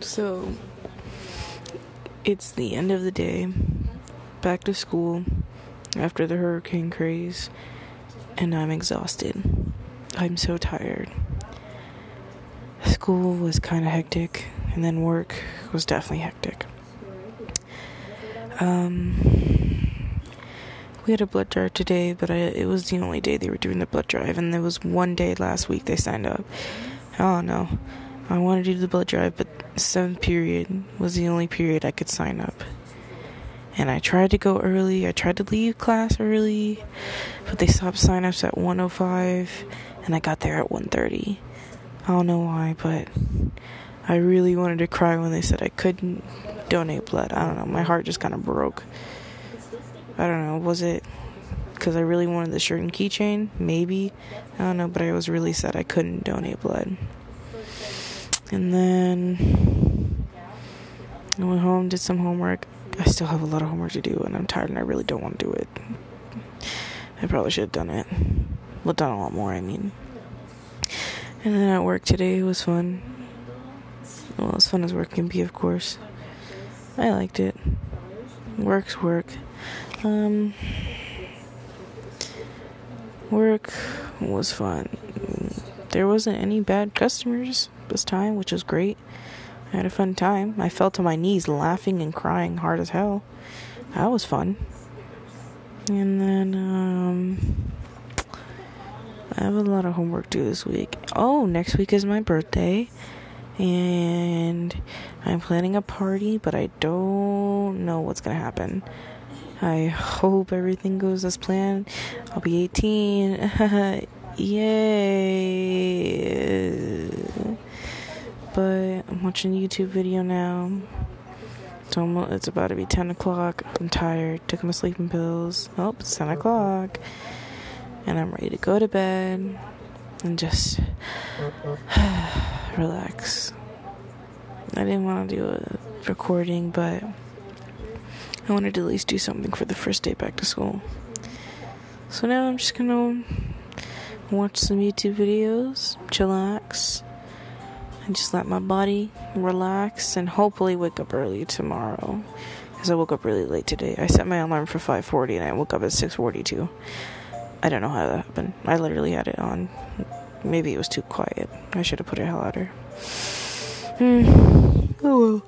So, it's the end of the day, back to school after the hurricane craze, and I'm exhausted. I'm so tired. School was kind of hectic, and then work was definitely hectic. Um, we had a blood drive today, but I, it was the only day they were doing the blood drive, and there was one day last week they signed up. Oh no, I wanted to do the blood drive, but seventh period was the only period I could sign up. And I tried to go early. I tried to leave class early, but they stopped sign-ups at 1:05, and I got there at 1:30. I don't know why, but I really wanted to cry when they said I couldn't donate blood. I don't know. My heart just kind of broke. I don't know. Was it because I really wanted the shirt and keychain? Maybe. I don't know, but I was really sad I couldn't donate blood. And then I went home, did some homework. I still have a lot of homework to do, and I'm tired, and I really don't want to do it. I probably should have done it. Well, done a lot more, I mean. And then at work today it was fun. Well, as fun as work can be, of course. I liked it. Work's work. Um, work was fun. There wasn't any bad customers this time, which was great. I had a fun time. I fell to my knees laughing and crying hard as hell. That was fun. And then, um, I have a lot of homework due this week. Oh, next week is my birthday. And I'm planning a party, but I don't know what's gonna happen. I hope everything goes as planned. I'll be 18. Yay! But I'm watching a YouTube video now. It's almost, it's about to be 10 o'clock. I'm tired. Took my sleeping pills. Oh, it's 10 o'clock. And I'm ready to go to bed and just relax. I didn't want to do a recording, but I wanted to at least do something for the first day back to school. So now I'm just gonna watch some YouTube videos, chillax, and just let my body relax and hopefully wake up early tomorrow. Because I woke up really late today. I set my alarm for 5:40 and I woke up at 6:42. I don't know how that happened. I literally had it on. Maybe it was too quiet. I should have put it louder. Mm. Oh well.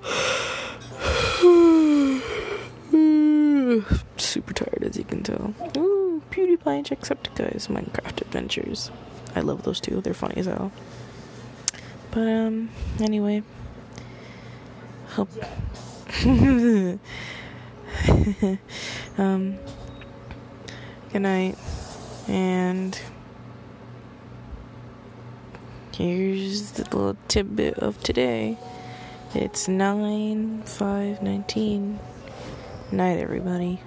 Super tired, as you can tell. PewDiePie and Jacksepticeye's Minecraft Adventures. I love those two. They're funny as hell. But um, anyway, hope. um, good night, and here's the little tidbit of today. It's nine five nineteen. Night, everybody.